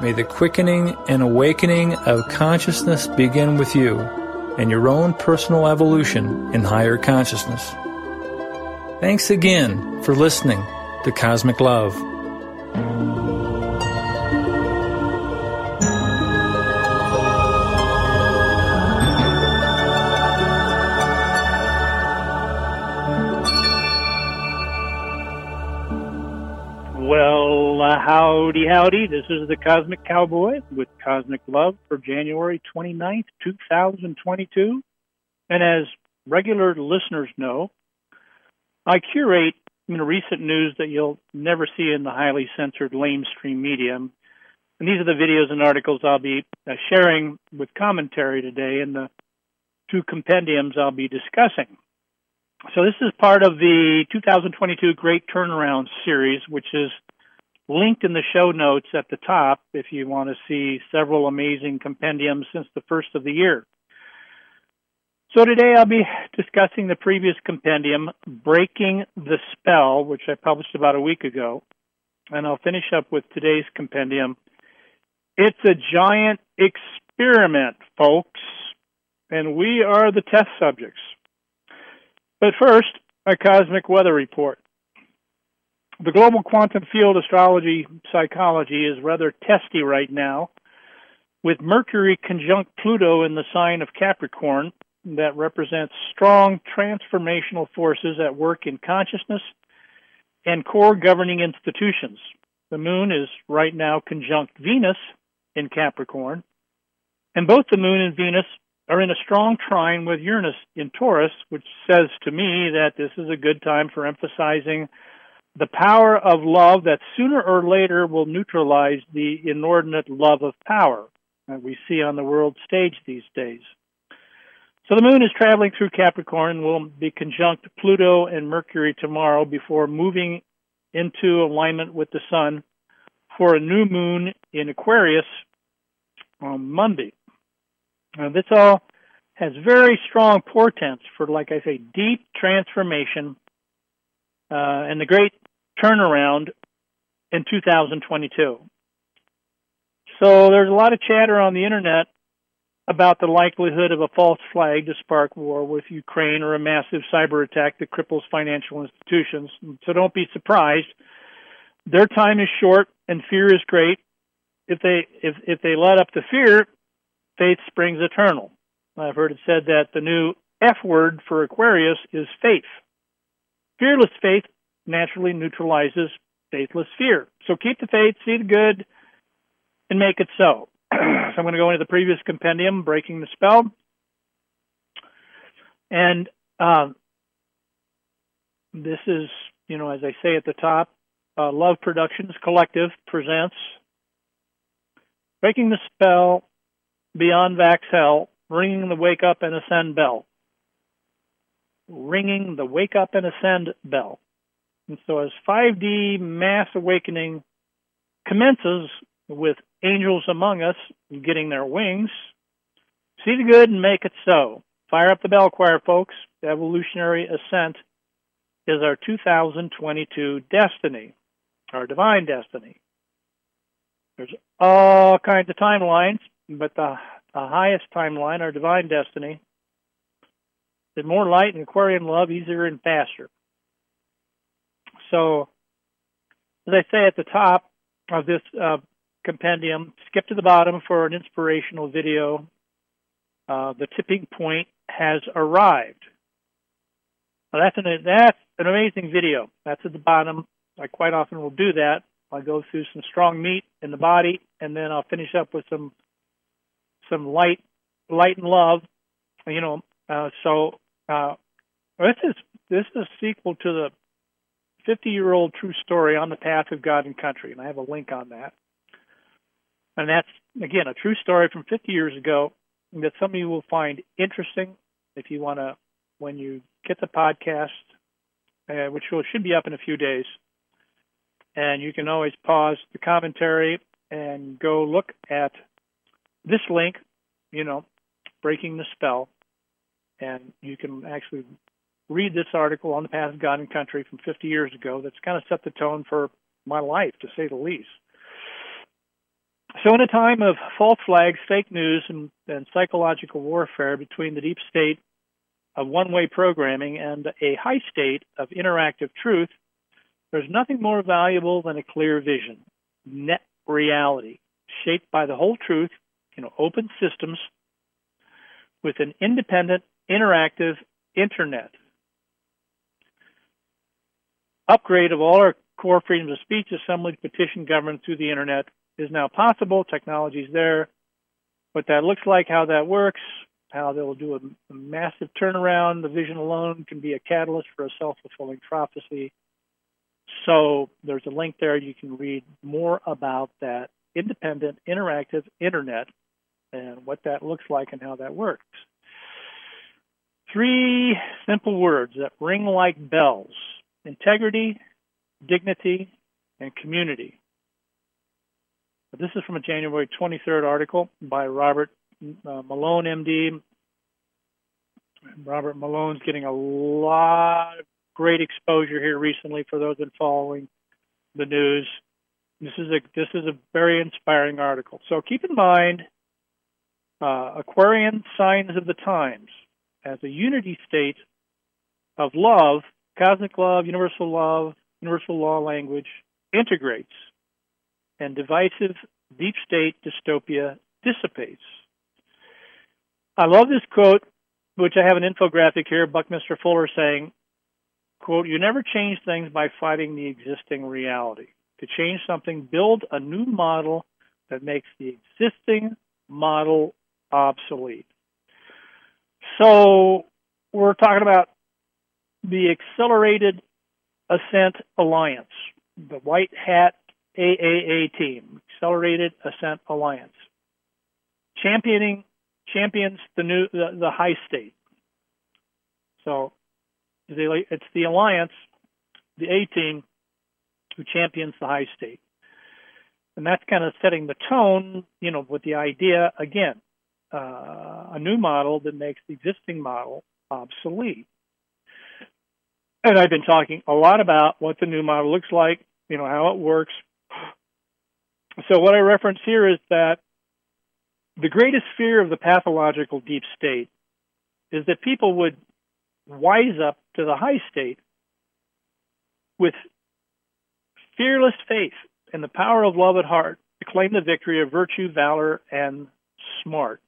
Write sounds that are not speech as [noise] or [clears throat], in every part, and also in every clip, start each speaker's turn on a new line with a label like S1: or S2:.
S1: May the quickening and awakening of consciousness begin with you and your own personal evolution in higher consciousness. Thanks again for listening to Cosmic Love.
S2: Uh, howdy, howdy. This is the Cosmic Cowboy with Cosmic Love for January 29th, 2022. And as regular listeners know, I curate you know, recent news that you'll never see in the highly censored lamestream media. And these are the videos and articles I'll be uh, sharing with commentary today in the two compendiums I'll be discussing. So this is part of the 2022 Great Turnaround series, which is linked in the show notes at the top if you want to see several amazing compendiums since the first of the year. So today I'll be discussing the previous compendium, Breaking the Spell, which I published about a week ago. And I'll finish up with today's compendium. It's a giant experiment, folks, and we are the test subjects. But first, a cosmic weather report. The global quantum field astrology psychology is rather testy right now, with Mercury conjunct Pluto in the sign of Capricorn that represents strong transformational forces at work in consciousness and core governing institutions. The moon is right now conjunct Venus in Capricorn, and both the moon and Venus are in a strong trine with Uranus in Taurus, which says to me that this is a good time for emphasizing the power of love that sooner or later will neutralize the inordinate love of power that we see on the world stage these days. So the moon is traveling through Capricorn and will be conjunct Pluto and Mercury tomorrow before moving into alignment with the sun for a new moon in Aquarius on Monday. Now, this all has very strong portents for, like I say, deep transformation uh, and the great turnaround in 2022. So there's a lot of chatter on the internet about the likelihood of a false flag to spark war with Ukraine or a massive cyber attack that cripples financial institutions. So don't be surprised. Their time is short and fear is great. If they if if they let up the fear, faith springs eternal. I've heard it said that the new F word for Aquarius is faith. Fearless faith naturally neutralizes faithless fear. So keep the faith, see the good, and make it so. [clears throat] so I'm going to go into the previous compendium, Breaking the Spell. And um, this is, you know, as I say at the top, uh, Love Productions Collective presents Breaking the Spell Beyond Vax Hell, ringing the wake up and ascend bell. Ringing the wake up and ascend bell. And so as 5D mass awakening commences with angels among us getting their wings, see the good and make it so. Fire up the bell choir, folks. Evolutionary ascent is our 2022 destiny, our divine destiny. There's all kinds of timelines but the, the highest timeline, our divine destiny, is more light and Aquarian love, easier and faster. So, as I say at the top of this uh, compendium, skip to the bottom for an inspirational video. Uh, the tipping point has arrived. Now that's an that's an amazing video. That's at the bottom. I quite often will do that. I'll go through some strong meat in the body, and then I'll finish up with some some light, light and love. You know, uh, so uh, this is this is a sequel to the 50 year old true story on the path of God and country, and I have a link on that. And that's again a true story from 50 years ago that some of you will find interesting if you want to when you get the podcast, uh, which will, should be up in a few days. And you can always pause the commentary and go look at this link, you know, breaking the spell, and you can actually read this article on the path of God and country from 50 years ago. That's kind of set the tone for my life, to say the least. So, in a time of false flags, fake news, and, and psychological warfare between the deep state of one way programming and a high state of interactive truth, there's nothing more valuable than a clear vision, net reality, shaped by the whole truth, you know, open systems with an independent, interactive internet. Upgrade of all our core freedoms of speech, assembly, petition, government through the internet is now possible. Technology is there. What that looks like, how that works, how they'll do a, a massive turnaround. The vision alone can be a catalyst for a self fulfilling prophecy. So there's a link there. You can read more about that independent, interactive internet and what that looks like and how that works. Three simple words that ring like bells integrity, dignity, and community. This is from a January 23rd article by Robert uh, Malone, MD. Robert Malone's getting a lot of great exposure here recently for those that following the news. This is a this is a very inspiring article. So keep in mind, uh, Aquarian signs of the times as a unity state of love, cosmic love, universal love, universal law language integrates, and divisive deep state dystopia dissipates. I love this quote, which I have an infographic here, Buckminster Fuller saying, quote, you never change things by fighting the existing reality. To change something, build a new model that makes the existing model obsolete. So we're talking about the Accelerated Ascent Alliance, the White Hat AAA team, Accelerated Ascent Alliance, championing champions the new the, the high state. So it's the alliance, the A team, who champions the high state, and that's kind of setting the tone, you know, with the idea again, uh, a new model that makes the existing model obsolete. And I've been talking a lot about what the new model looks like, you know, how it works. So what I reference here is that the greatest fear of the pathological deep state is that people would wise up to the high state with fearless faith in the power of love at heart to claim the victory of virtue, valor, and smart.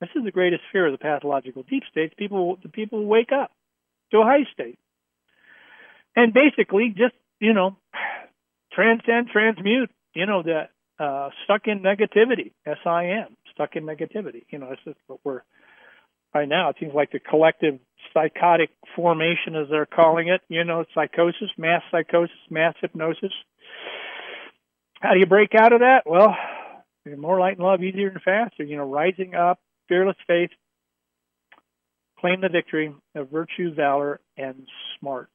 S2: This is the greatest fear of the pathological deep states. People, the people wake up to a high state, and basically just you know transcend, transmute. You know that uh, stuck in negativity, S-I-N, stuck in negativity. You know, this is what we're right now. It seems like the collective psychotic formation, as they're calling it. You know, psychosis, mass psychosis, mass hypnosis. How do you break out of that? Well, more light and love, easier and faster. You know, rising up, fearless faith, claim the victory of virtue, valor, and smart.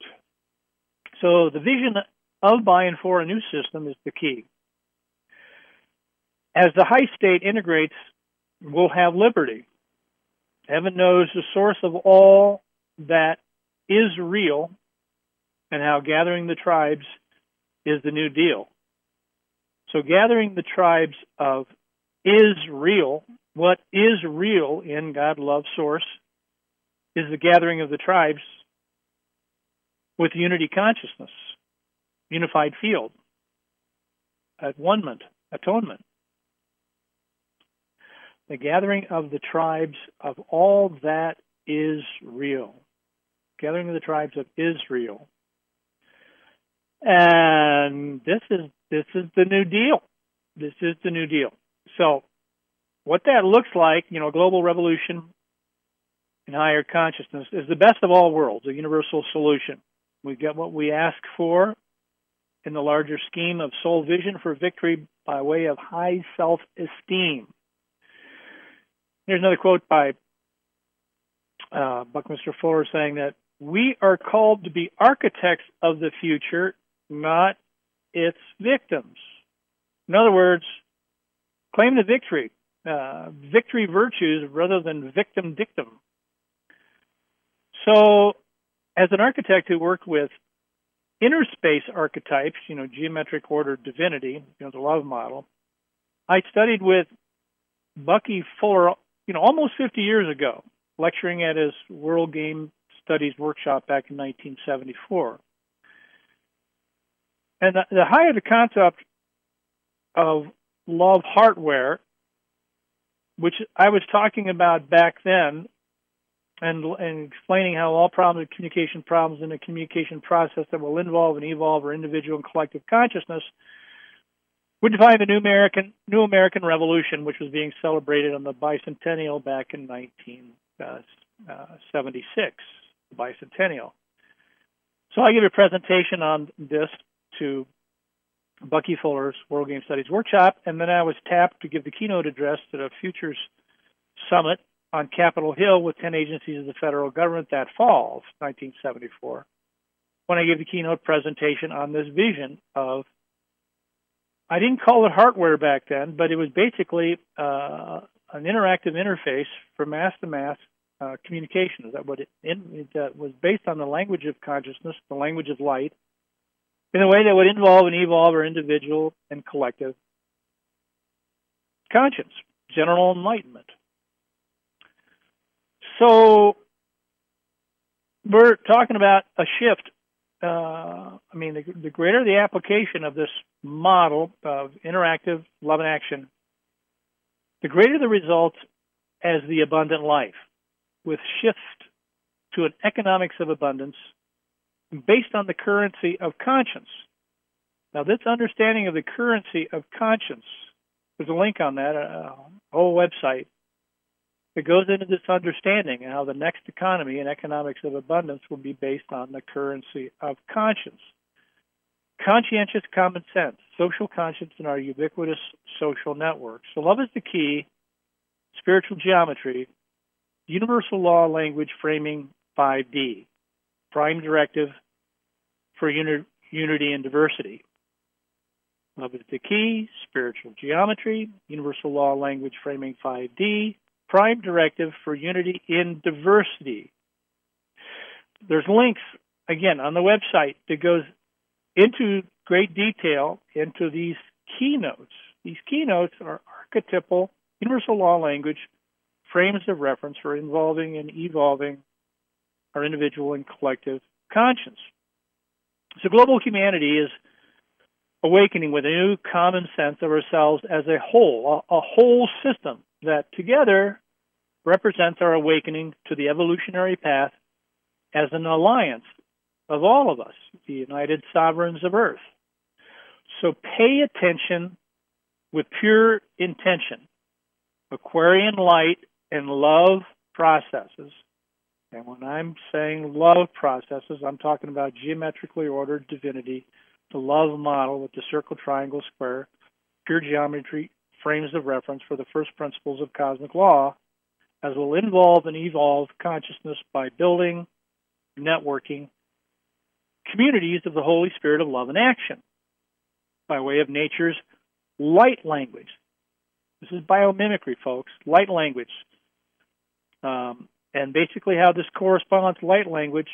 S2: So the vision of by and for a new system is the key. As the high state integrates, we'll have liberty. Heaven knows the source of all that is real and how gathering the tribes is the new deal. So, gathering the tribes of is real, what is real in God love source is the gathering of the tribes with unity consciousness, unified field, at one atonement the gathering of the tribes of all that is real. Gathering of the tribes of Israel. And this is this is the new deal. This is the new deal. So what that looks like, you know, global revolution in higher consciousness is the best of all worlds, a universal solution. We get what we ask for in the larger scheme of soul vision for victory by way of high self esteem. Here's another quote by uh, Buckminster Fuller saying that we are called to be architects of the future, not its victims. In other words, claim the victory, uh, victory virtues rather than victim dictum. So, as an architect who worked with inner space archetypes, you know, geometric order divinity, you know, the love model, I studied with Bucky Fuller, you know, almost 50 years ago, lecturing at his World Game Studies workshop back in 1974. And the, the higher the concept of love hardware, which I was talking about back then, and, and explaining how all problems are communication problems in a communication process that will involve and evolve our individual and collective consciousness would define the new American new American Revolution, which was being celebrated on the bicentennial back in 1976, uh, the bicentennial. So I give a presentation on this to Bucky Fuller's World Game Studies workshop, and then I was tapped to give the keynote address at the Futures Summit on Capitol Hill with 10 agencies of the federal government that fall, 1974, when I gave the keynote presentation on this vision of, I didn't call it hardware back then, but it was basically uh, an interactive interface for mass to mass communication. That what it, it was based on the language of consciousness, the language of light, in a way that would involve and evolve our individual and collective conscience, general enlightenment. So we're talking about a shift. Uh, I mean, the, the, greater the application of this model of interactive love and action, the greater the results as the abundant life, with shift to an economics of abundance based on the currency of conscience. Now, this understanding of the currency of conscience, there's a link on that, a whole website that goes into this understanding and how the next economy and economics of abundance will be based on the currency of conscience. Conscientious common sense, social conscience in our ubiquitous social networks. So, love is the key, spiritual geometry, universal law language framing 5D prime directive for uni- unity and diversity. Love is the key, spiritual geometry, universal law language framing 5D, prime directive for unity in diversity. There's links, again, on the website that goes into great detail into these keynotes. These keynotes are archetypal, universal law language frames of reference for involving and evolving our individual and collective conscience. So global humanity is awakening with a new common sense of ourselves as a whole, a, a whole system that together represents our awakening to the evolutionary path as an alliance of all of us, the united sovereigns of Earth. So pay attention with pure intention. Aquarian light and love processes and when I'm saying love processes, I'm talking about geometrically ordered divinity, the love model with the circle, triangle, square, pure geometry frames of reference for the first principles of cosmic law, as will involve and evolve consciousness by building, networking, communities of the Holy Spirit of love and action by way of nature's light language. This is biomimicry, folks. Light language. Um, and basically how this corresponds light language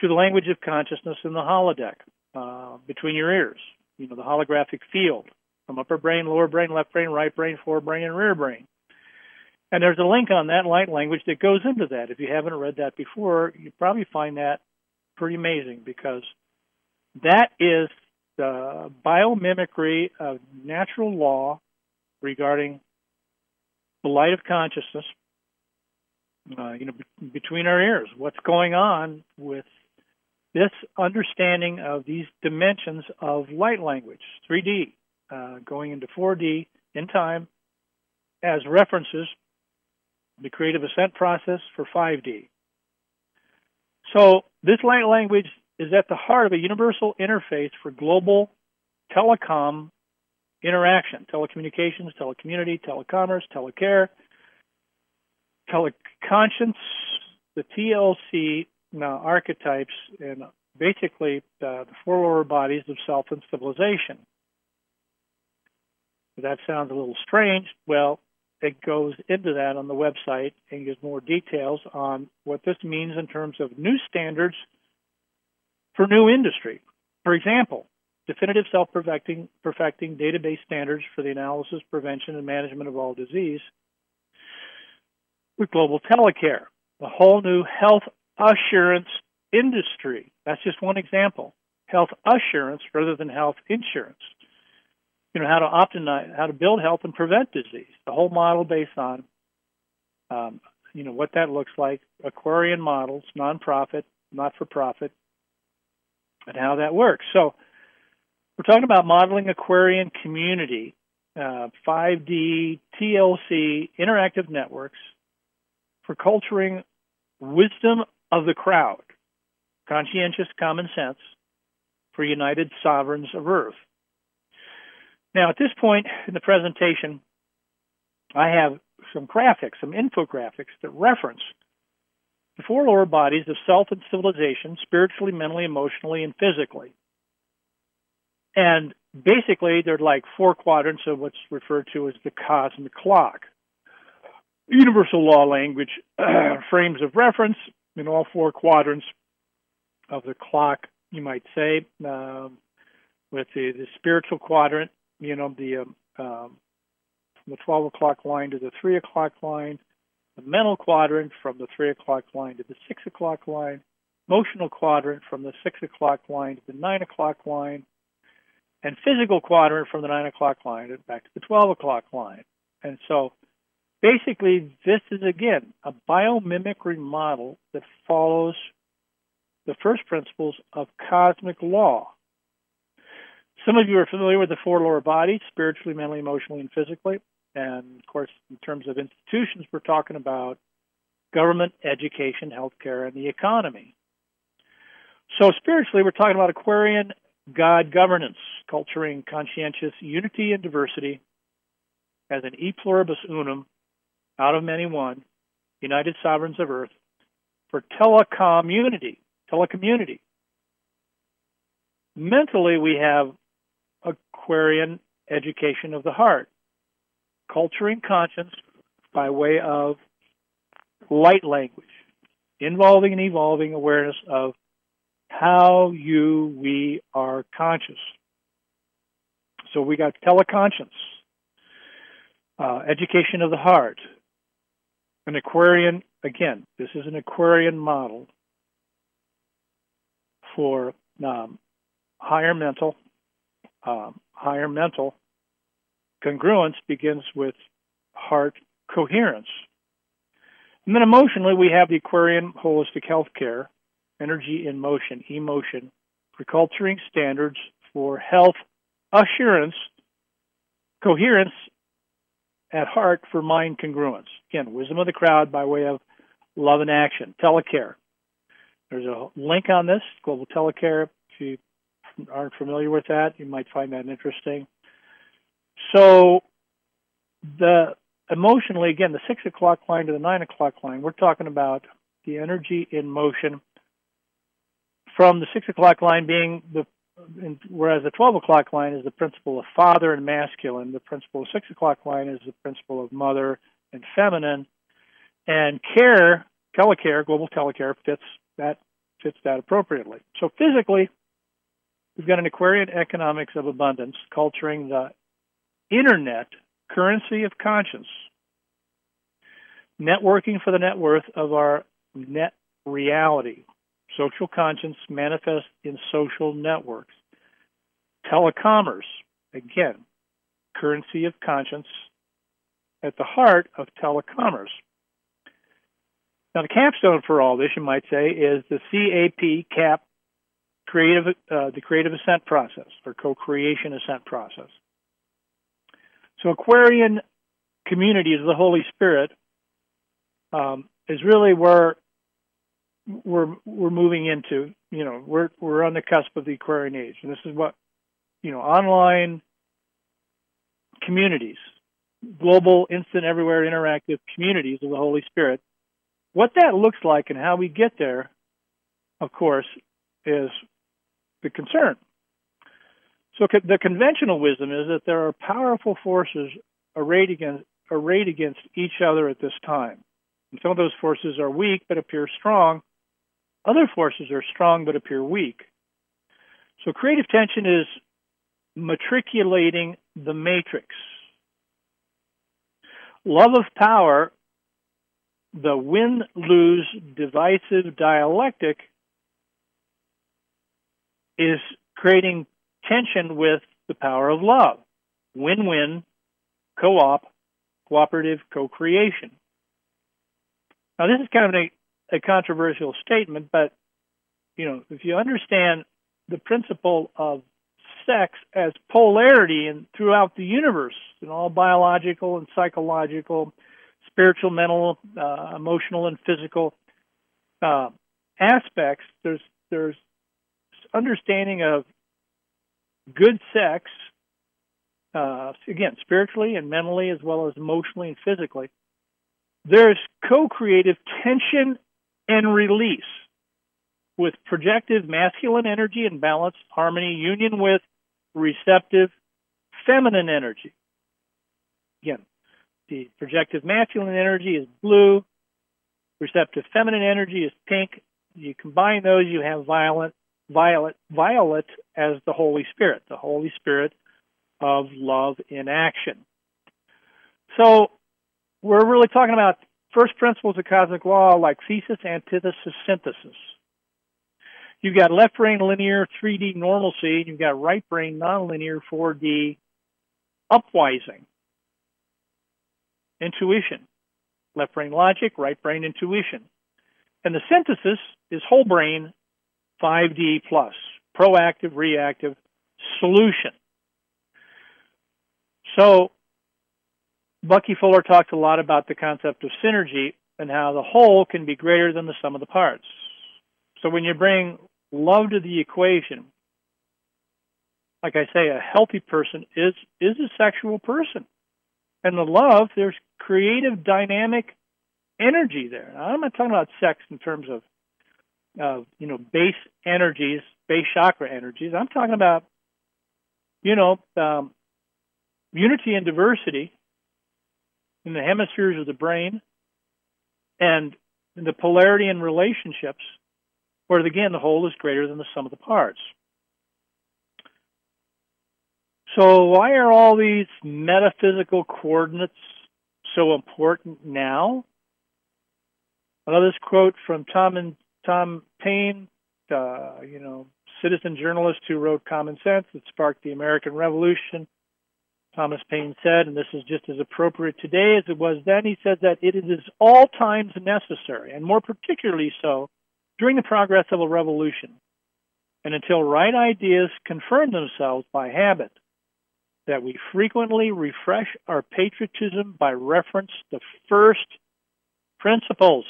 S2: to the language of consciousness in the holodeck uh, between your ears. You know, the holographic field from upper brain, lower brain, left brain, right brain, forebrain, and rear brain. And there's a link on that light language that goes into that. If you haven't read that before, you probably find that pretty amazing because that is the biomimicry of natural law regarding the light of consciousness uh, you know, between our ears. What's going on with this understanding of these dimensions of light language, 3D, uh, going into 4D in time as references, the creative ascent process for 5D. So this language is at the heart of a universal interface for global telecom interaction, telecommunications, telecommunity, telecommerce, telecare, teleconscience, the TLC now archetypes, and basically uh, the four lower bodies of self and civilization. That sounds a little strange. Well, it goes into that on the website and gives more details on what this means in terms of new standards for new industry. For example, definitive self-perfecting perfecting database standards for the analysis, prevention, and management of all disease with global telecare, a whole new health assurance industry. That's just one example. Health assurance rather than health insurance. You know how to optimize, how to build health and prevent disease. The whole model based on, um, you know, what that looks like. Aquarian models, nonprofit, not for profit, and how that works. So we're talking about modeling Aquarian community, uh, 5D, TLC, interactive networks for culturing wisdom of the crowd, conscientious common sense for united sovereigns of Earth. Now, at this point in the presentation, I have some graphics, some infographics that reference the four lower bodies of self and civilization, spiritually, mentally, emotionally, and physically. And basically, they're like four quadrants of what's referred to as the cosmic clock. Universal law language [clears throat] frames of reference in all four quadrants of the clock, you might say, um, with the, the spiritual quadrant, you know, the um, um, from the 12 o'clock line to the 3 o'clock line, the mental quadrant from the 3 o'clock line to the 6 o'clock line, emotional quadrant from the 6 o'clock line to the 9 o'clock line, and physical quadrant from the 9 o'clock line back to the 12 o'clock line. And so basically, this is again a biomimicry model that follows the first principles of cosmic law. Some of you are familiar with the four lower bodies spiritually, mentally, emotionally, and physically. And of course, in terms of institutions, we're talking about government, education, healthcare, and the economy. So, spiritually, we're talking about Aquarian God governance, culturing conscientious unity and diversity as an e pluribus unum, out of many one, united sovereigns of earth, for telecommunity, telecommunity. Mentally, we have Aquarian education of the heart, culturing conscience by way of light language, involving and evolving awareness of how you, we are conscious. So we got teleconscience, uh, education of the heart, an Aquarian, again, this is an Aquarian model for um, higher mental, um, higher mental congruence begins with heart coherence. And then emotionally, we have the Aquarian Holistic Healthcare, Energy in Motion, emotion, for culturing standards for health assurance, coherence at heart for mind congruence. Again, wisdom of the crowd by way of love and action. Telecare. There's a link on this, Global Telecare. If you aren't familiar with that, you might find that interesting. So, the emotionally, again, the six o'clock line to the nine o'clock line, we're talking about the energy in motion from the six o'clock line being the whereas the 12 o'clock line is the principle of father and masculine, the principle of 6 o'clock line is the principle of mother and feminine, and care, telecare, global telecare fits that fits that appropriately. So physically, we've got an Aquarian economics of abundance, culturing the internet currency of conscience, networking for the net worth of our net reality. Social conscience manifests in social networks. Telecommerce, again, currency of conscience at the heart of telecommerce. Now, the capstone for all this, you might say, is the CAP, CAP, creative, uh, the creative ascent process or co-creation ascent process. So, Aquarian community of the Holy Spirit um, is really where we're we're moving into. You know, we're we're on the cusp of the Aquarian age, and this is what you know, online communities, global, instant, everywhere, interactive communities of the Holy Spirit. What that looks like and how we get there, of course, is the concern. So the conventional wisdom is that there are powerful forces arrayed against, arrayed against each other at this time. And some of those forces are weak but appear strong. Other forces are strong but appear weak. So creative tension is matriculating the matrix. Love of power, the win lose divisive dialectic, is creating tension with the power of love. Win win, co op, cooperative co creation. Now, this is kind of a, a controversial statement, but you know, if you understand the principle of sex as polarity and throughout the universe in all biological and psychological, spiritual, mental, uh, emotional, and physical uh, aspects. There's there's understanding of good sex, uh, again, spiritually and mentally, as well as emotionally and physically. There's co-creative tension and release with projective masculine energy and balance, harmony, union with receptive feminine energy. Again, the projective masculine energy is blue, receptive feminine energy is pink. You combine those, you have violet, violet, violet as the Holy Spirit, the Holy Spirit of love in action. So we're really talking about first principles of cosmic law like thesis, antithesis, synthesis. You've got left brain linear 3D normalcy, and you've got right brain nonlinear 4D upwising. Intuition. Left brain logic, right brain intuition. And the synthesis is whole brain 5D plus, proactive, reactive solution. So Bucky Fuller talked a lot about the concept of synergy and how the whole can be greater than the sum of the parts. So when you bring love to the equation, like I say, a healthy person is is a sexual person. And the love, there's creative, dynamic energy there. Now, I'm not talking about sex in terms of, of you know, base energies, base chakra energies. I'm talking about, you know, um, unity and diversity in the hemispheres of the brain and the polarity in relationships where again the whole is greater than the sum of the parts. So why are all these metaphysical coordinates so important now? I love this quote from Tom and Tom Paine, uh, you know, citizen journalist who wrote Common Sense that sparked the American Revolution. Thomas Paine said, and this is just as appropriate today as it was then, he said that it is all times necessary, and more particularly so during the progress of a revolution, and until right ideas confirm themselves by habit, that we frequently refresh our patriotism by reference to first principles.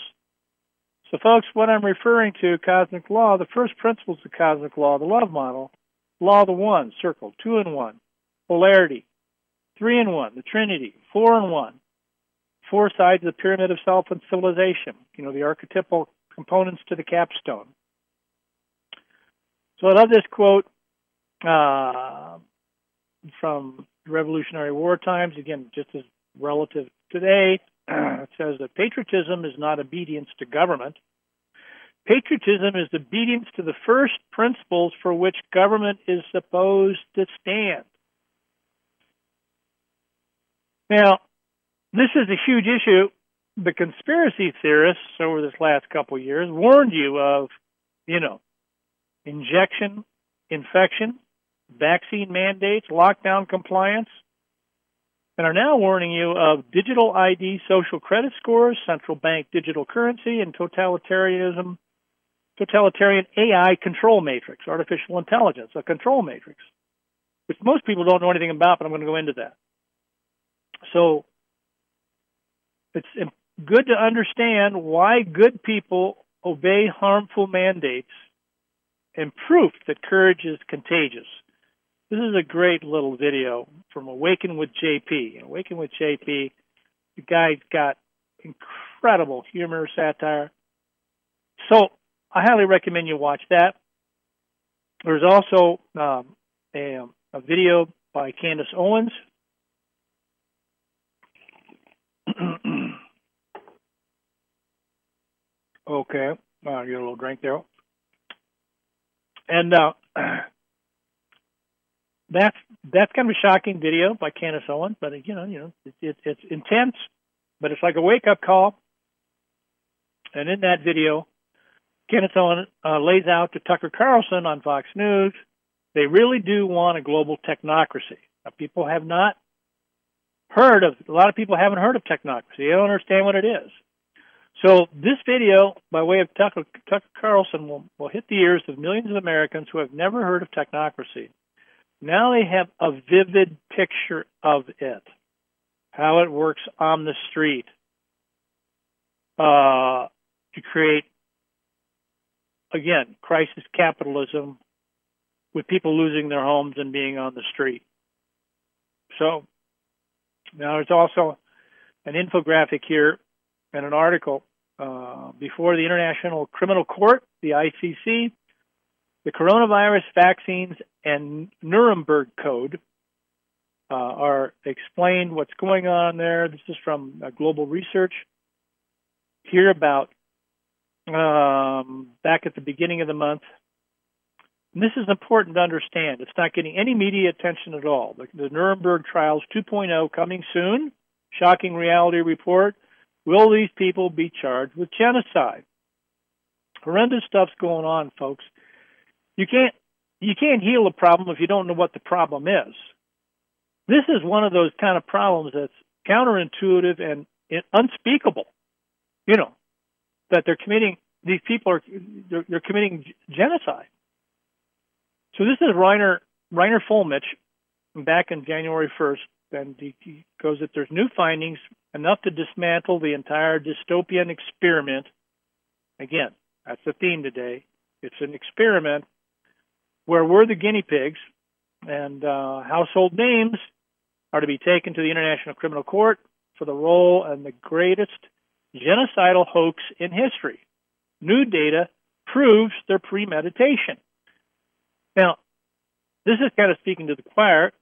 S2: So, folks, what I'm referring to, cosmic law, the first principles of cosmic law, the love model, law of the one, circle, two in one, polarity, three in one, the Trinity, four in one, four sides of the pyramid of self and civilization, you know, the archetypal components to the capstone. So I love this quote uh, from Revolutionary War times, again, just as relative today. Uh, it says that patriotism is not obedience to government. Patriotism is obedience to the first principles for which government is supposed to stand. Now, this is a huge issue the conspiracy theorists over this last couple of years warned you of, you know, injection, infection, vaccine mandates, lockdown compliance, and are now warning you of digital ID social credit scores, central bank digital currency, and totalitarianism, totalitarian AI control matrix, artificial intelligence, a control matrix, which most people don't know anything about, but I'm going to go into that. So it's good to understand why good people obey harmful mandates and proof that courage is contagious. This is a great little video from Awaken with JP. Awaken with JP, the guy's got incredible humor, satire. So I highly recommend you watch that. There's also um, a, a video by Candace Owens. [clears throat] Okay. I'll get a little drink there. And uh, [clears throat] that's that's kind of a shocking video by Candace Owen, but you know, you know, it, it, it's intense, but it's like a wake up call. And in that video, Candace Owen uh, lays out to Tucker Carlson on Fox News, they really do want a global technocracy. Now, people have not heard of a lot of people haven't heard of technocracy. They don't understand what it is. So this video, by way of Tucker, Tucker Carlson, will, will hit the ears of millions of Americans who have never heard of technocracy. Now they have a vivid picture of it, how it works on the street uh, to create, again, crisis capitalism with people losing their homes and being on the street. So now there's also an infographic here and an article uh, before the International Criminal Court, the ICC, the coronavirus vaccines and Nuremberg Code uh, are explained what's going on there. This is from uh, Global Research. Here about um, back at the beginning of the month. And this is important to understand. It's not getting any media attention at all. The, the Nuremberg Trials 2.0 coming soon. Shocking reality report. Will these people be charged with genocide? Horrendous stuff's going on, folks. You can't you can't heal a problem if you don't know what the problem is. This is one of those kind of problems that's counterintuitive and unspeakable. You know that they're committing these people are they're, they're committing genocide. So this is Reiner Reiner Fuellmich back in January 1st, and he goes that there's new findings enough to dismantle the entire dystopian experiment. Again, that's the theme today. It's an experiment where we're the guinea pigs, and uh, household names are to be taken to the International Criminal Court for the role and the greatest genocidal hoax in history. New data proves their premeditation. Now, this is kind of speaking to the choir,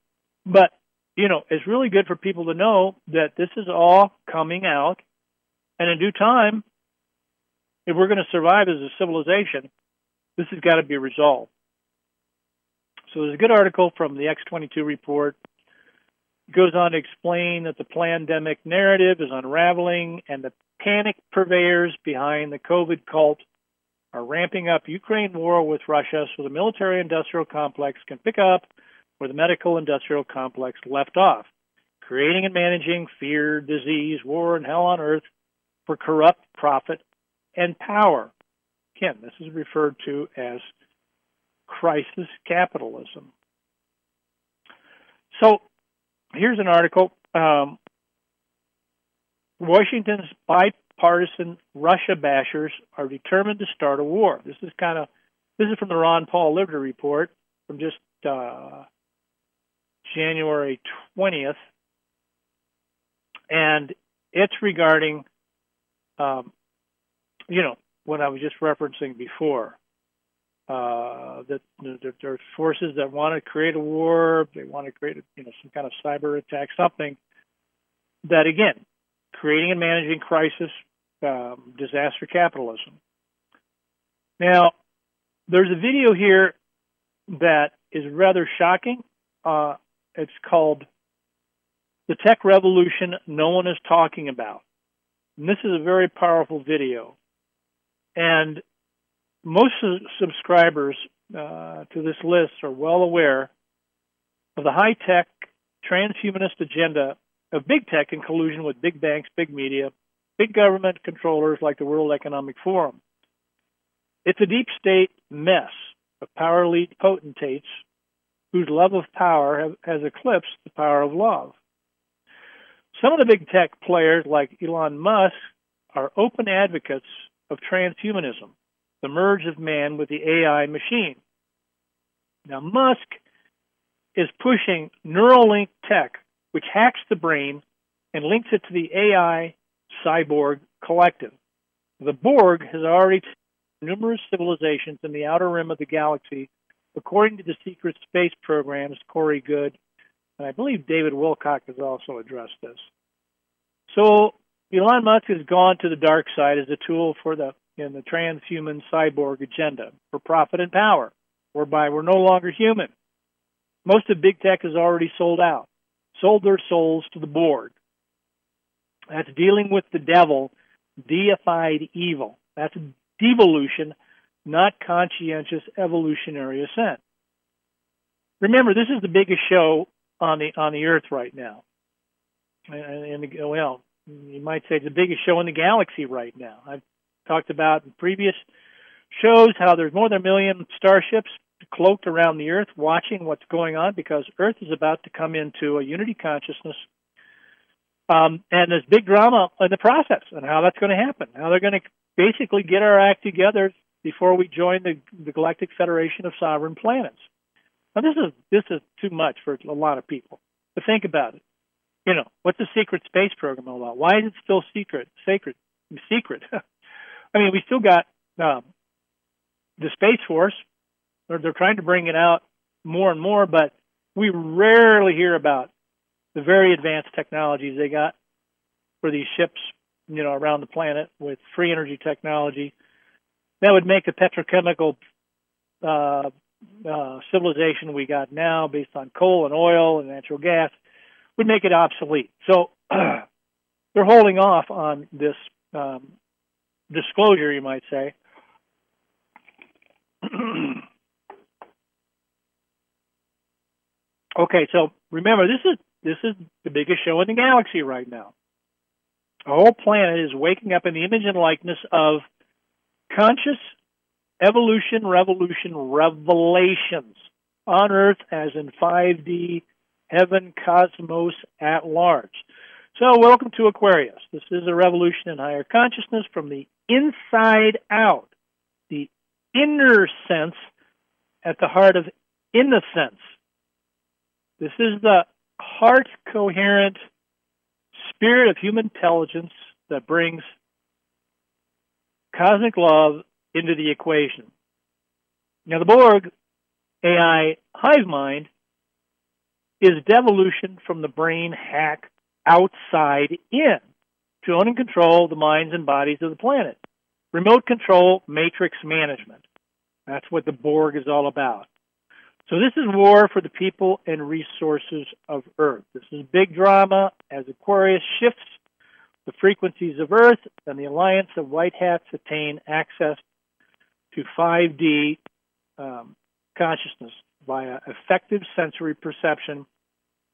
S2: but you know, it's really good for people to know that this is all coming out, and in due time, if we're going to survive as a civilization, this has got to be resolved. So there's a good article from the X22 report. It goes on to explain that the pandemic narrative is unraveling and the panic purveyors behind the COVID cult are ramping up Ukraine war with Russia so the military industrial complex can pick up where the medical industrial complex left off, creating and managing fear, disease, war, and hell on earth for corrupt profit and power. Again, this is referred to as crisis capitalism. So here's an article. Um, Washington's bipartisan Russia bashers are determined to start a war. This is kind of this is from the Ron Paul Liberty Report from just uh, January 20th, and it's regarding, um, you know, what I was just referencing before uh, that, that there are forces that want to create a war, they want to create, you know, some kind of cyber attack, something that again, creating and managing crisis, um, disaster capitalism. Now, there's a video here that is rather shocking. Uh, it's called The Tech Revolution No One is Talking About. And this is a very powerful video. And most subscribers uh, to this list are well aware of the high tech transhumanist agenda of big tech in collusion with big banks, big media, big government controllers like the World Economic Forum. It's a deep state mess of power elite potentates whose love of power have, has eclipsed the power of love. Some of the big tech players like Elon Musk are open advocates of transhumanism the merge of man with the AI machine. Now, Musk is pushing Neuralink tech, which hacks the brain and links it to the AI cyborg collective. The Borg has already numerous civilizations in the outer rim of the galaxy, according to the secret space program's Corey Goode, and I believe David Wilcock has also addressed this. So Elon Musk has gone to the dark side as a tool for the in the transhuman cyborg agenda for profit and power, whereby we're no longer human. most of big tech is already sold out, sold their souls to the Borg. That's dealing with the devil, deified evil. That's devolution, not conscientious evolutionary ascent. Remember, this is the biggest show on the on the Earth right now, and, and well, you might say the biggest show in the galaxy right now. I've talked about in previous shows how there's more than a million starships cloaked around the Earth watching what's going on because Earth is about to come into a unity consciousness. Um, and there's big drama in the process and how that's going to happen. How they're going to basically get our act together before we join the, the Galactic Federation of Sovereign Planets. Now this is this is too much for a lot of people. But think about it. You know, what's the secret space program all about? Why is it still secret? Sacred, secret. [laughs] I mean, we still got um, the Space Force. They're, they're trying to bring it out more and more, but we rarely hear about the very advanced technologies they got for these ships, you know, around the planet with free energy technology. That would make the petrochemical uh, uh, civilization we got now, based on coal and oil and natural gas, would make it obsolete. So [clears throat] they're holding off on this um, disclosure, you might say. [clears throat] okay, so remember this is this is the biggest show in the galaxy right now. The whole planet is waking up in the image and likeness of conscious evolution, revolution, revelations on Earth as in 5D, heaven, cosmos at large. So, welcome to Aquarius. This is a revolution in higher consciousness from the inside out, the inner sense at the heart of innocence. This is the heart coherent spirit of human intelligence that brings cosmic love into the equation. Now, the Borg AI hive mind is devolution from the brain hack outside in to own and control the minds and bodies of the planet. Remote control matrix management. That's what the Borg is all about. So this is war for the people and resources of Earth. This is big drama as Aquarius shifts the frequencies of Earth and the alliance of white hats attain access to 5D um, consciousness via effective sensory perception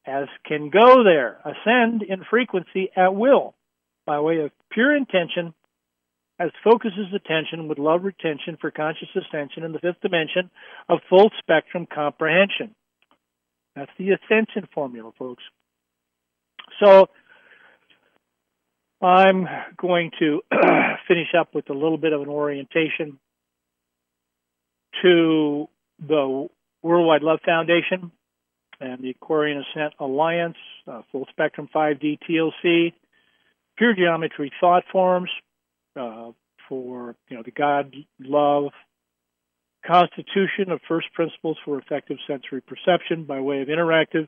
S2: as can go there, ascend in frequency at will by way of pure intention as focuses attention with love retention for conscious ascension in the fifth dimension of full spectrum comprehension. That's the ascension formula, folks. So I'm going to [clears throat] finish up with a little bit of an orientation to the Worldwide Love Foundation and the Aquarian Ascent Alliance, uh, Full Spectrum 5D TLC, Pure Geometry Thought Forms, uh, for you know the God love constitution of first principles for effective sensory perception by way of interactive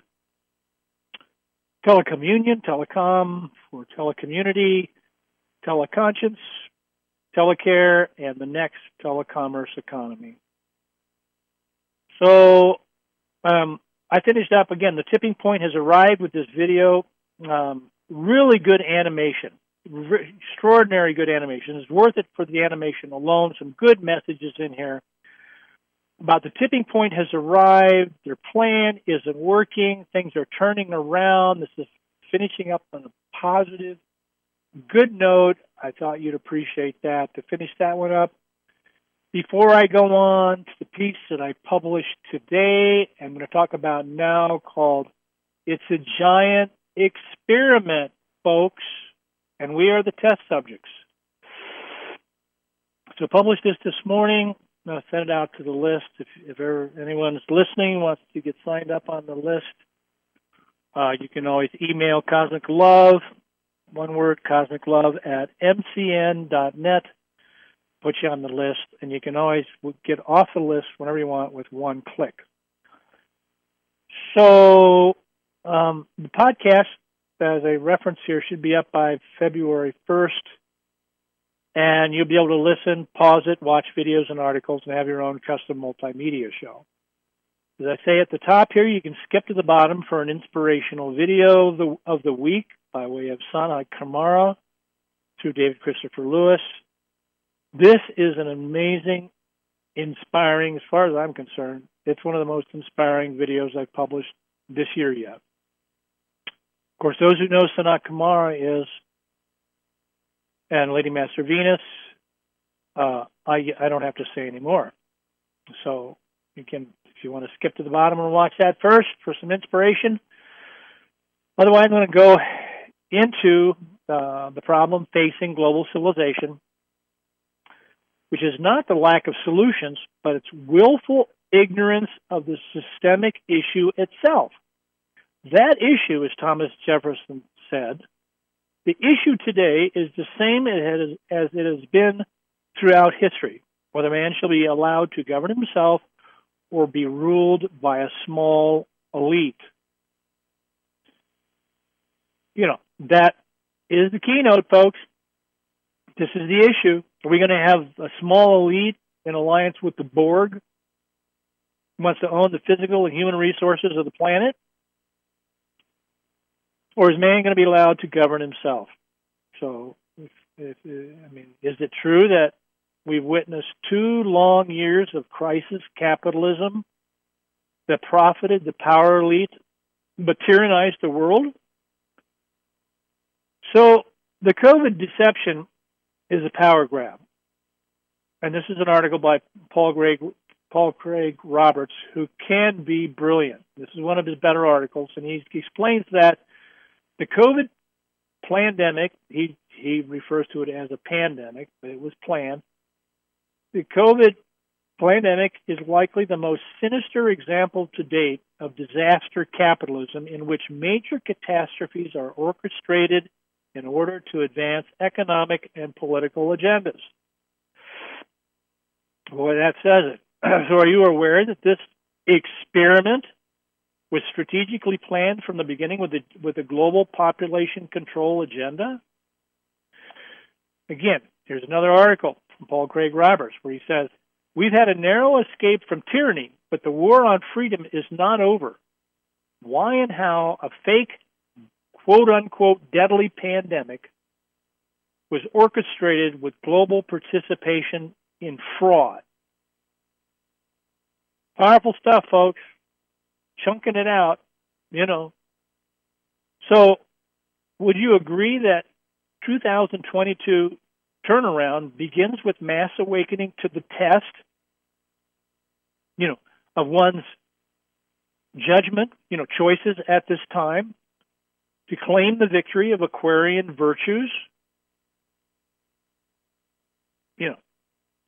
S2: telecommunion, telecom for telecommunity, teleconscience, telecare, and the next telecommerce economy. So um, I finished up again. The tipping point has arrived with this video. Um, really good animation extraordinary good animation. It's worth it for the animation alone. Some good messages in here about the tipping point has arrived. Their plan isn't working. Things are turning around. This is finishing up on a positive, good note. I thought you'd appreciate that. To finish that one up, before I go on to the piece that I published today, I'm going to talk about now called It's a Giant Experiment, folks and we are the test subjects. So publish this this morning. I'll send it out to the list. If, if ever anyone's listening wants to get signed up on the list, uh, you can always email Cosmic Love, one word, Cosmic Love at mcn.net. Put you on the list, and you can always get off the list whenever you want with one click. So um, the podcast as a reference here should be up by February 1st. And you'll be able to listen, pause it, watch videos and articles, and have your own custom multimedia show. As I say at the top here, you can skip to the bottom for an inspirational video of the, of the week by way of Sanat Kumara through David Christopher Lewis. This is an amazing, inspiring, as far as I'm concerned, it's one of the most inspiring videos I've published this year yet. Of course, those who know Sanat Kumara is, and Lady Master Venus, uh, I, I don't have to say anymore. So you can, if you want to skip to the bottom and watch that first for some inspiration. Otherwise, I'm going to go into uh, the problem facing global civilization, which is not the lack of solutions, but it's willful ignorance of the systemic issue itself. That issue, as Thomas Jefferson said, the issue today is the same as it has been throughout history, whether man shall be allowed to govern himself or be ruled by a small elite. You know, that is the keynote, folks. This is the issue. Are we going to have a small elite in alliance with the Borg who wants to own the physical and human resources of the planet? Or is man going to be allowed to govern himself? So, if, if, uh, I mean, is it true that we've witnessed two long years of crisis capitalism that profited the power elite but tyrannized the world? So the COVID deception is a power grab. And this is an article by Paul Paul Craig Roberts, who can be brilliant. This is one of his better articles, and he explains that the COVID pandemic, he, he refers to it as a pandemic, but it was planned. The COVID pandemic is likely the most sinister example to date of disaster capitalism in which major catastrophes are orchestrated in order to advance economic and political agendas. Boy, that says it. [clears throat] so, are you aware that this experiment was strategically planned from the beginning with the with a global population control agenda? Again, here's another article from Paul Craig Roberts where he says, "We've had a narrow escape from tyranny, but the war on freedom is not over. Why and how a fake quote unquote deadly pandemic was orchestrated with global participation in fraud. Powerful stuff, folks. Chunking it out, you know. So, would you agree that 2022 turnaround begins with mass awakening to the test, you know, of one's judgment, you know, choices at this time? to claim the victory of Aquarian virtues. You know,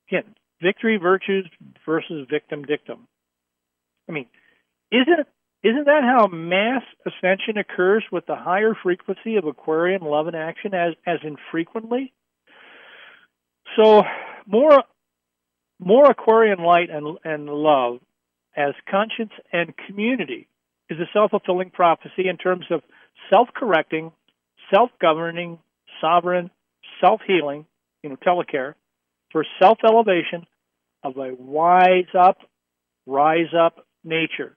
S2: again, victory virtues versus victim dictum. I mean, isn't isn't that how mass ascension occurs with the higher frequency of Aquarian love and action as as infrequently? So more more Aquarian light and and love as conscience and community is a self fulfilling prophecy in terms of self correcting, self governing, sovereign, self healing, you know, telecare, for self elevation of a wise up, rise up nature.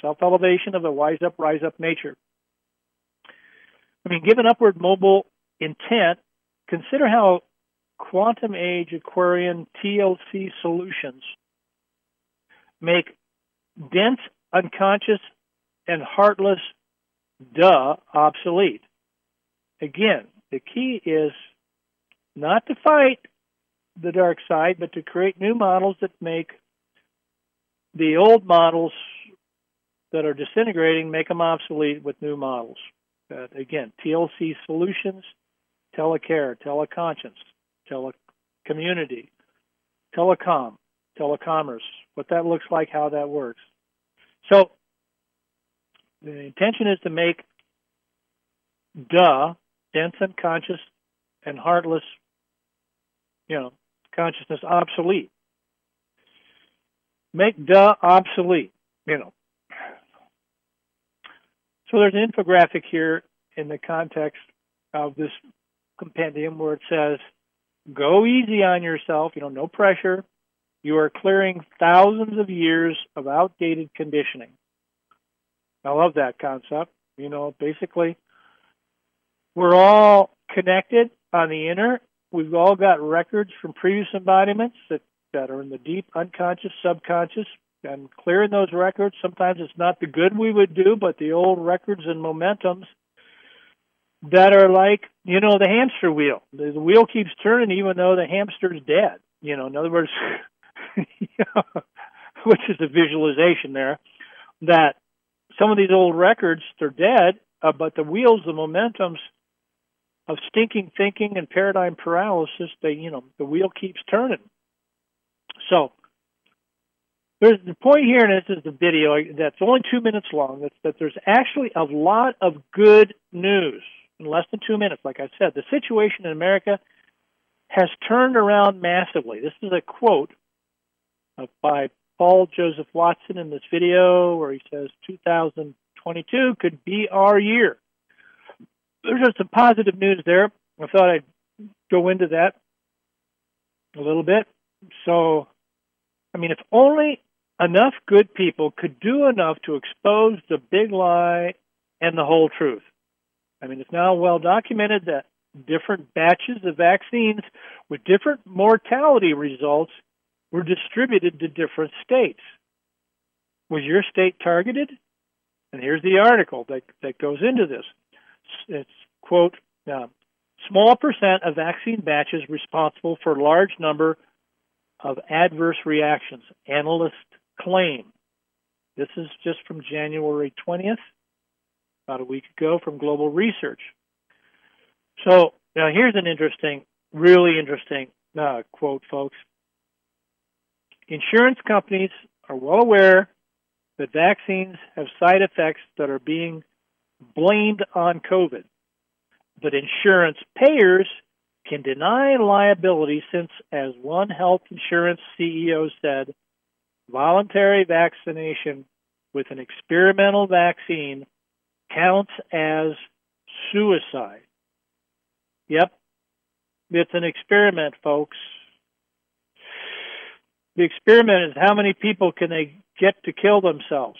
S2: Self elevation of a wise up, rise up nature. I mean, given upward mobile intent, consider how quantum age Aquarian TLC solutions make dense, unconscious, and heartless duh, obsolete. Again, the key is not to fight the dark side, but to create new models that make the old models that are disintegrating, make them obsolete with new models. Uh, again, TLC solutions, telecare, teleconscience, telecommunity, telecom, telecommerce, what that looks like, how that works. So the intention is to make duh, dense and conscious and heartless, you know, consciousness obsolete. Make duh obsolete, you know. So there's an infographic here in the context of this compendium where it says, go easy on yourself, you know, no pressure. you are clearing thousands of years of outdated conditioning. I love that concept. You know, basically, we're all connected on the inner. We've all got records from previous embodiments that, that are in the deep unconscious, subconscious, and clearing those records. Sometimes it's not the good we would do, but the old records and momentums that are like, you know, the hamster wheel. The, the wheel keeps turning even though the hamster's dead. You know, in other words, [laughs] which is a visualization there, that some of these old records, they're dead, uh, but the wheels, the momentums of stinking thinking and paradigm paralysis, they, you know, the wheel keeps turning. So, there's the point here, and this is the video that's only two minutes long. That's that there's actually a lot of good news in less than two minutes. Like I said, the situation in America has turned around massively. This is a quote by Paul Joseph Watson in this video where he says 2022 could be our year. There's just some positive news there. I thought I'd go into that a little bit. So, I mean, if only enough good people could do enough to expose the big lie and the whole truth. I mean, it's now well documented that different batches of vaccines with different mortality results were distributed to different states. Was your state targeted? And here's the article that, that goes into this. It's, quote, uh, small percent of vaccine batches responsible for large number of adverse reactions, analysts claim. This is just from January 20th, about a week ago, from Global Research. So now here's an interesting, really interesting uh, quote, folks. Insurance companies are well aware that vaccines have side effects that are being blamed on COVID, but insurance payers can deny liability since, as one health insurance CEO said, voluntary vaccination with an experimental vaccine counts as suicide. Yep, it's an experiment, folks. The experiment is how many people can they get to kill themselves.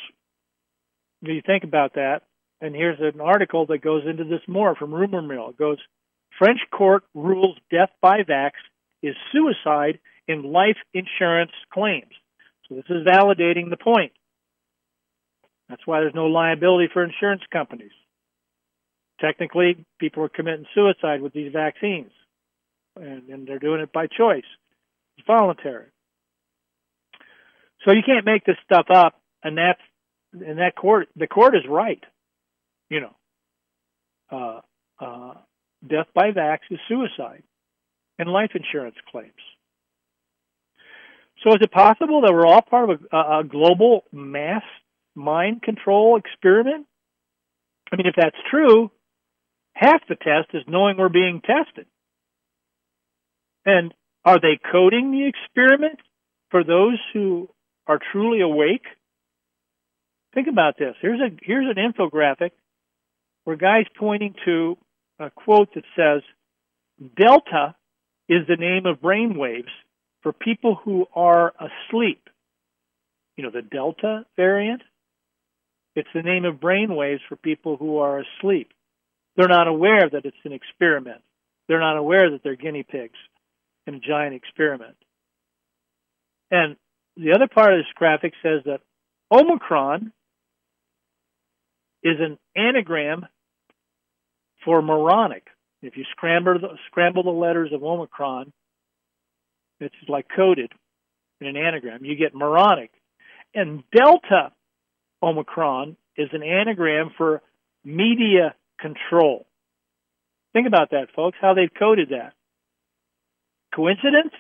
S2: Do you think about that? And here's an article that goes into this more from Rumor Mill. It goes, French court rules death by vax is suicide in life insurance claims. So this is validating the point. That's why there's no liability for insurance companies. Technically, people are committing suicide with these vaccines, and, and they're doing it by choice. It's voluntary. So you can't make this stuff up, and that's and that court the court is right. You know, uh, uh, death by vax is suicide, and life insurance claims. So is it possible that we're all part of a, a global mass mind control experiment? I mean, if that's true, half the test is knowing we're being tested. And are they coding the experiment for those who are truly awake? Think about this. Here's a here's an infographic where guys pointing to a quote that says Delta is the name of brain waves for people who are asleep. You know, the Delta variant? It's the name of brain waves for people who are asleep. They're not aware that it's an experiment. They're not aware that they're guinea pigs in a giant experiment. And the other part of this graphic says that Omicron is an anagram for moronic. If you scramble the, scramble the letters of Omicron, it's like coded in an anagram. You get moronic. And Delta Omicron is an anagram for media control. Think about that, folks, how they've coded that. Coincidence?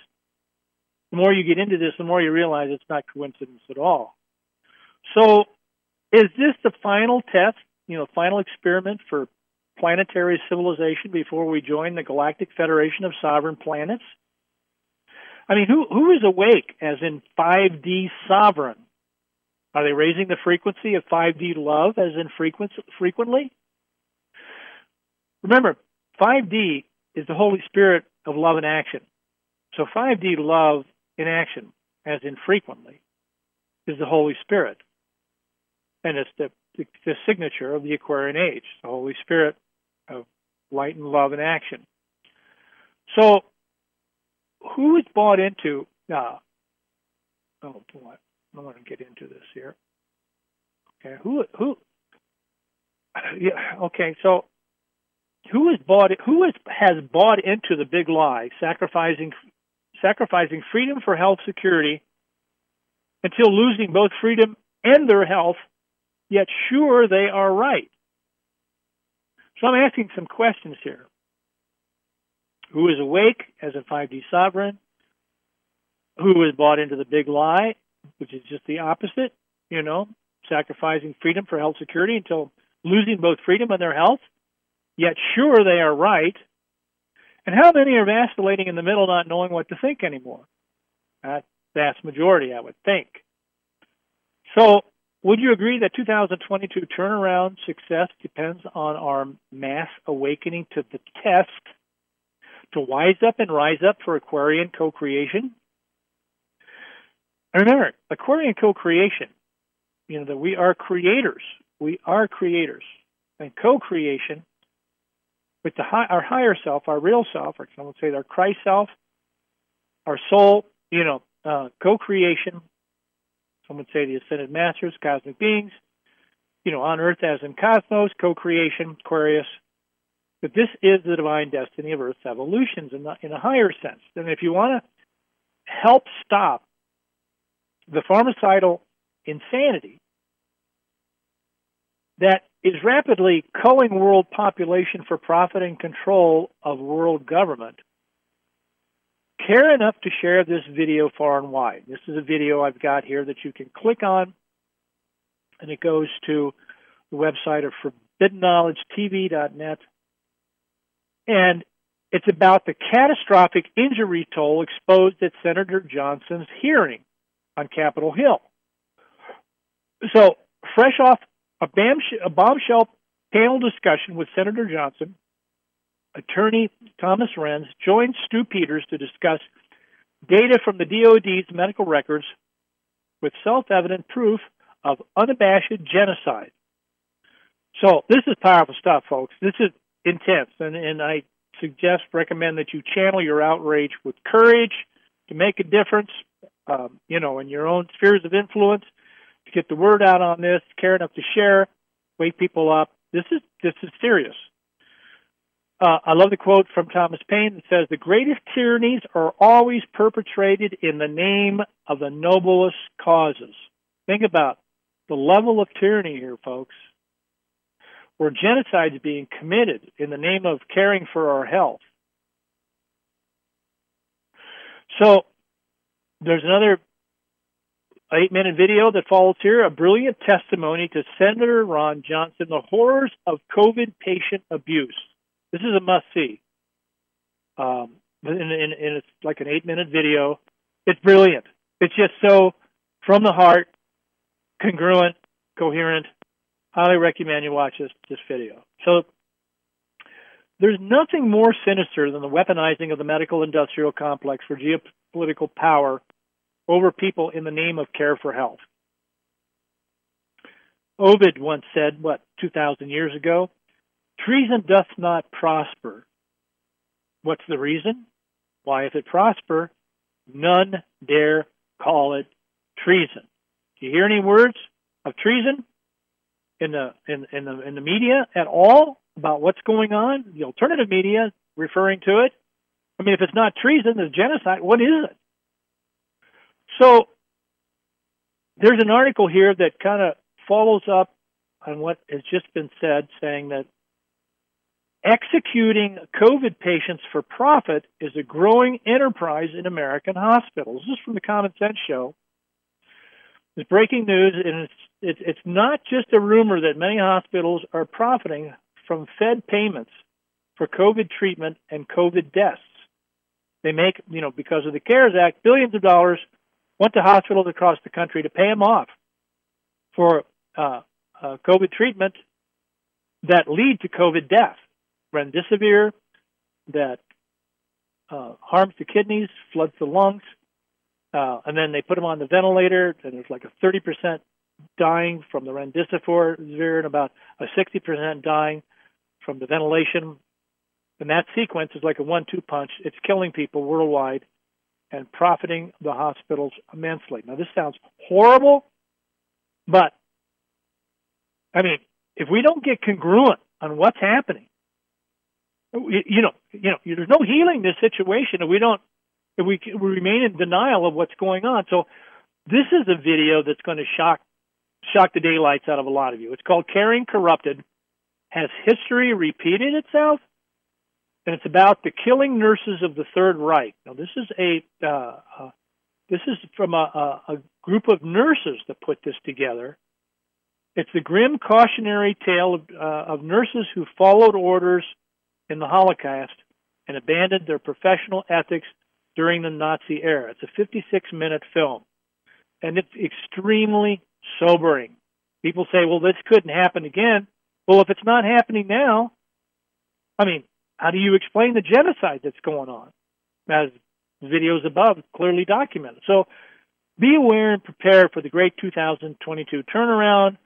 S2: the more you get into this, the more you realize it's not coincidence at all. So, is this the final test, you know, final experiment for planetary civilization before we join the Galactic Federation of Sovereign Planets? I mean, who who is awake, as in 5D sovereign? Are they raising the frequency of 5D love, as in frequently? Remember, 5D is the Holy Spirit of love and action. So 5D love in action. as infrequently, is the Holy Spirit. And it's the, the, the signature of the Aquarian age, the Holy Spirit of light and love and action. So, who is bought into? Uh, oh boy, I want to get into this here. Okay, who who? [sighs] Yeah, okay. So, who is bought? Who is, has bought into the big lie, sacrificing sacrificing freedom for health security until losing both freedom and their health, yet sure they are right. So I'm asking some questions here. Who is awake as a 5D sovereign? Who is bought into the big lie, which is just the opposite, you know, sacrificing freedom for health security until losing both freedom and their health, yet sure they are right. And how many are vacillating in the middle, not knowing what to think anymore? That vast majority, I would think. So, would you agree that 2022 turnaround success depends on our mass awakening to the test to wise up and rise up for Aquarian co creation? Remember, Aquarian co creation, you know, that we are creators. We are creators. And co creation with the high, our higher self, our real self, or some would say our Christ self, our soul, you know, uh, co-creation. Some would say the ascended masters, cosmic beings, you know, on Earth as in cosmos, co-creation, Aquarius. But this is the divine destiny of Earth's evolutions in, the, in a higher sense. And if you want to help stop the pharmacidal insanity that is rapidly culling world population for profit and control of world government, care enough to share this video far and wide. This is a video I've got here that you can click on, and it goes to the website of forbiddenknowledgetv.net. And it's about the catastrophic injury toll exposed at Senator Johnson's hearing on Capitol Hill. So, fresh off a, bombshell panel discussion with Senator Johnson, attorney Thomas Renz joined Stu Peters to discuss data from the DoD's medical records with self-evident proof of unabashed genocide. So this is powerful stuff, folks. This is intense, and, and I suggest, recommend that you channel your outrage with courage to make a difference, um, you know, in your own spheres of influence to get the word out on this, care enough to share, wake people up. This is this is serious. Uh, I love the quote from Thomas Paine that says, "The greatest tyrannies are always perpetrated in the name of the noblest causes." Think about the level of tyranny here, folks, where genocide is being committed in the name of caring for our health. So there's another eight minute video that follows here a brilliant testimony to Senator Ron Johnson, the horrors of COVID patient abuse. This is a must see. Um, and, and, and it's like an eight minute video. It's brilliant. It's just so from the heart, congruent, coherent. Highly recommend you watch this, this video. So there's nothing more sinister than the weaponizing of the medical industrial complex for geopolitical power over people in the name of care for health. Ovid once said, what, 2,000 years ago? Treason doth not prosper. What's the reason? Why, if it prosper, none dare call it treason. Do you hear any words of treason in the in, in the in the media at all about what's going on? The alternative media referring to it. I mean, if it's not treason, the genocide. What is it? So there's an article here that kind of follows up on what has just been said, saying that executing COVID patients for profit is a growing enterprise in American hospitals. This is from the Common Sense Show. It's breaking news, and it's, it's, it's not just a rumor that many hospitals are profiting from Fed payments for COVID treatment and COVID deaths. They make, you know, because of the CARES Act, billions of dollars went to hospitals across the country to pay them off for uh, uh, COVID treatment that lead to COVID death. Remdesivir that uh, harms the kidneys, floods the lungs, uh, and then they put him on the ventilator, and there's like a 30% dying from the remdesivir and about a 60% dying from the ventilation. And that sequence is like a one-two punch. It's killing people worldwide and profiting the hospitals immensely. Now, this sounds horrible, but I mean, if we don't get congruent on what's happening, you know, you know, there's no healing this situation if we don't, we, we remain in denial of what's going on. So, this is a video that's going to shock shock the daylights out of a lot of you. It's called Caring Corrupted. Has history repeated itself? And it's about the killing nurses of the Third Reich. Now, this is a uh, uh, this is from a, a, a group of nurses that put this together. It's the grim cautionary tale of, uh, of nurses who followed orders in the Holocaust and abandoned their professional ethics during the Nazi era. It's a 56 minute film, and it's extremely sobering. People say, well, this couldn't happen again. Well, if it's not happening now, I mean, how do you explain the genocide that's going on? As videos above clearly documented. So be aware and prepare for the great 2022 turnaround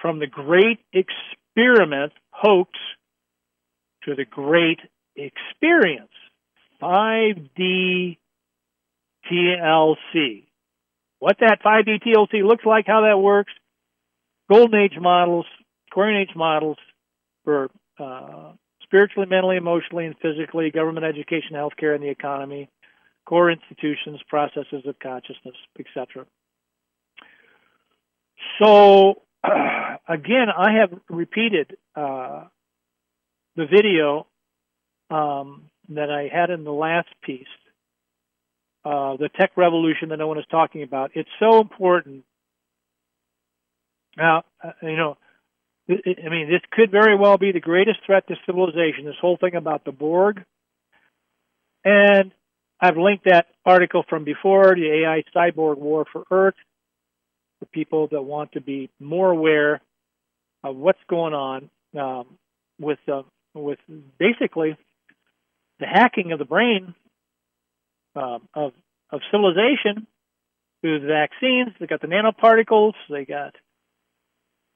S2: from the great experiment hoax to the great experience 5D TLC what that 5D TLC looks like, how that works, golden age models, Aquarian age models for uh, spiritually, mentally, emotionally, and physically, government, education, healthcare, and the economy, core institutions, processes of consciousness, etc. So, [clears throat] again, I have repeated uh, the video um, that I had in the last piece uh, the tech revolution that no one is talking about. It's so important. Now, uh, you know, I mean, this could very well be the greatest threat to civilization. This whole thing about the Borg, and I've linked that article from before, the AI cyborg war for Earth, for people that want to be more aware of what's going on um, with uh, with basically the hacking of the brain um, of of civilization through the vaccines. They got the nanoparticles. They got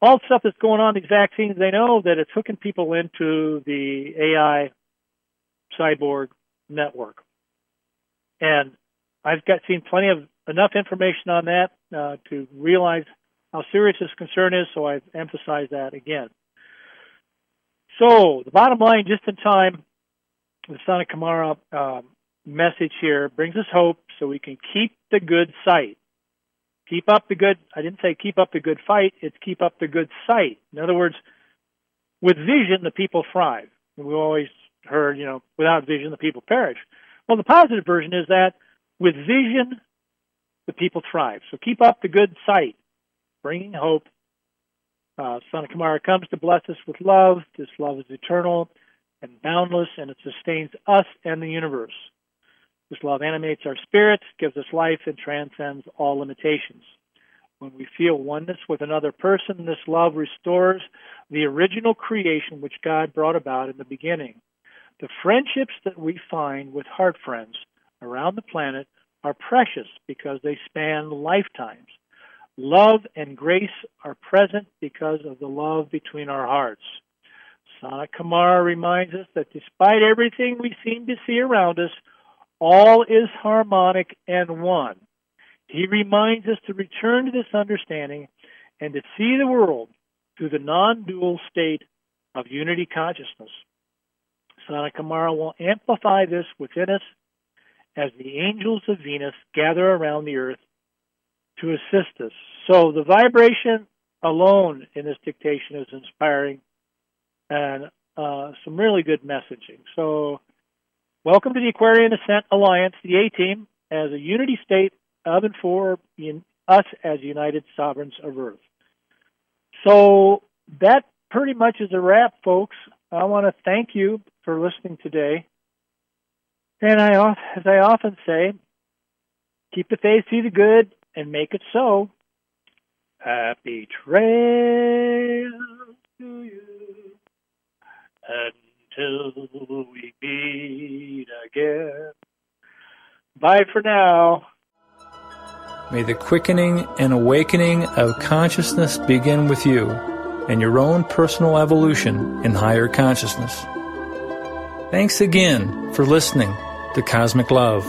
S2: all the stuff that's going on. These vaccines. They know that it's hooking people into the AI cyborg network, and I've got seen plenty of enough information on that uh, to realize how serious this concern is. So I've emphasized that again. So the bottom line, just in time, the Sanat Kumara um, message here brings us hope so we can keep the good sight. Keep up the good, I didn't say keep up the good fight, it's keep up the good sight. In other words, with vision, the people thrive. We always heard, you know, without vision, the people perish. Well, the positive version is that with vision, the people thrive. So keep up the good sight, bringing hope. Uh, of Kumara comes to bless us with love. This love is eternal and boundless, and it sustains us and the universe. This love animates our spirits, gives us life, and transcends all limitations. When we feel oneness with another person, this love restores the original creation which God brought about in the beginning. The friendships that we find with heart friends around the planet are precious because they span lifetimes. Love and grace are present because of the love between our hearts. Sanat Kumara reminds us that despite everything we seem to see around us, all is harmonic and one. He reminds us to return to this understanding and to see the world through the non dual state of unity consciousness. Sanat Kumara will amplify this within us as the angels of Venus gather around the earth to assist us. So the vibration alone in this dictation is inspiring and uh, some really good messaging. So Welcome to the Aquarian Ascent Alliance, the A Team, as a unity state of and for us as united sovereigns of Earth. So that pretty much is a wrap, folks. I want to thank you for listening today. And I, as I often say, keep the faith, see the good, and make it so. Happy trails to you. And till we meet again. Bye for now.
S1: May the quickening and awakening of consciousness begin with you and your own personal evolution in higher consciousness. Thanks again for listening to Cosmic Love.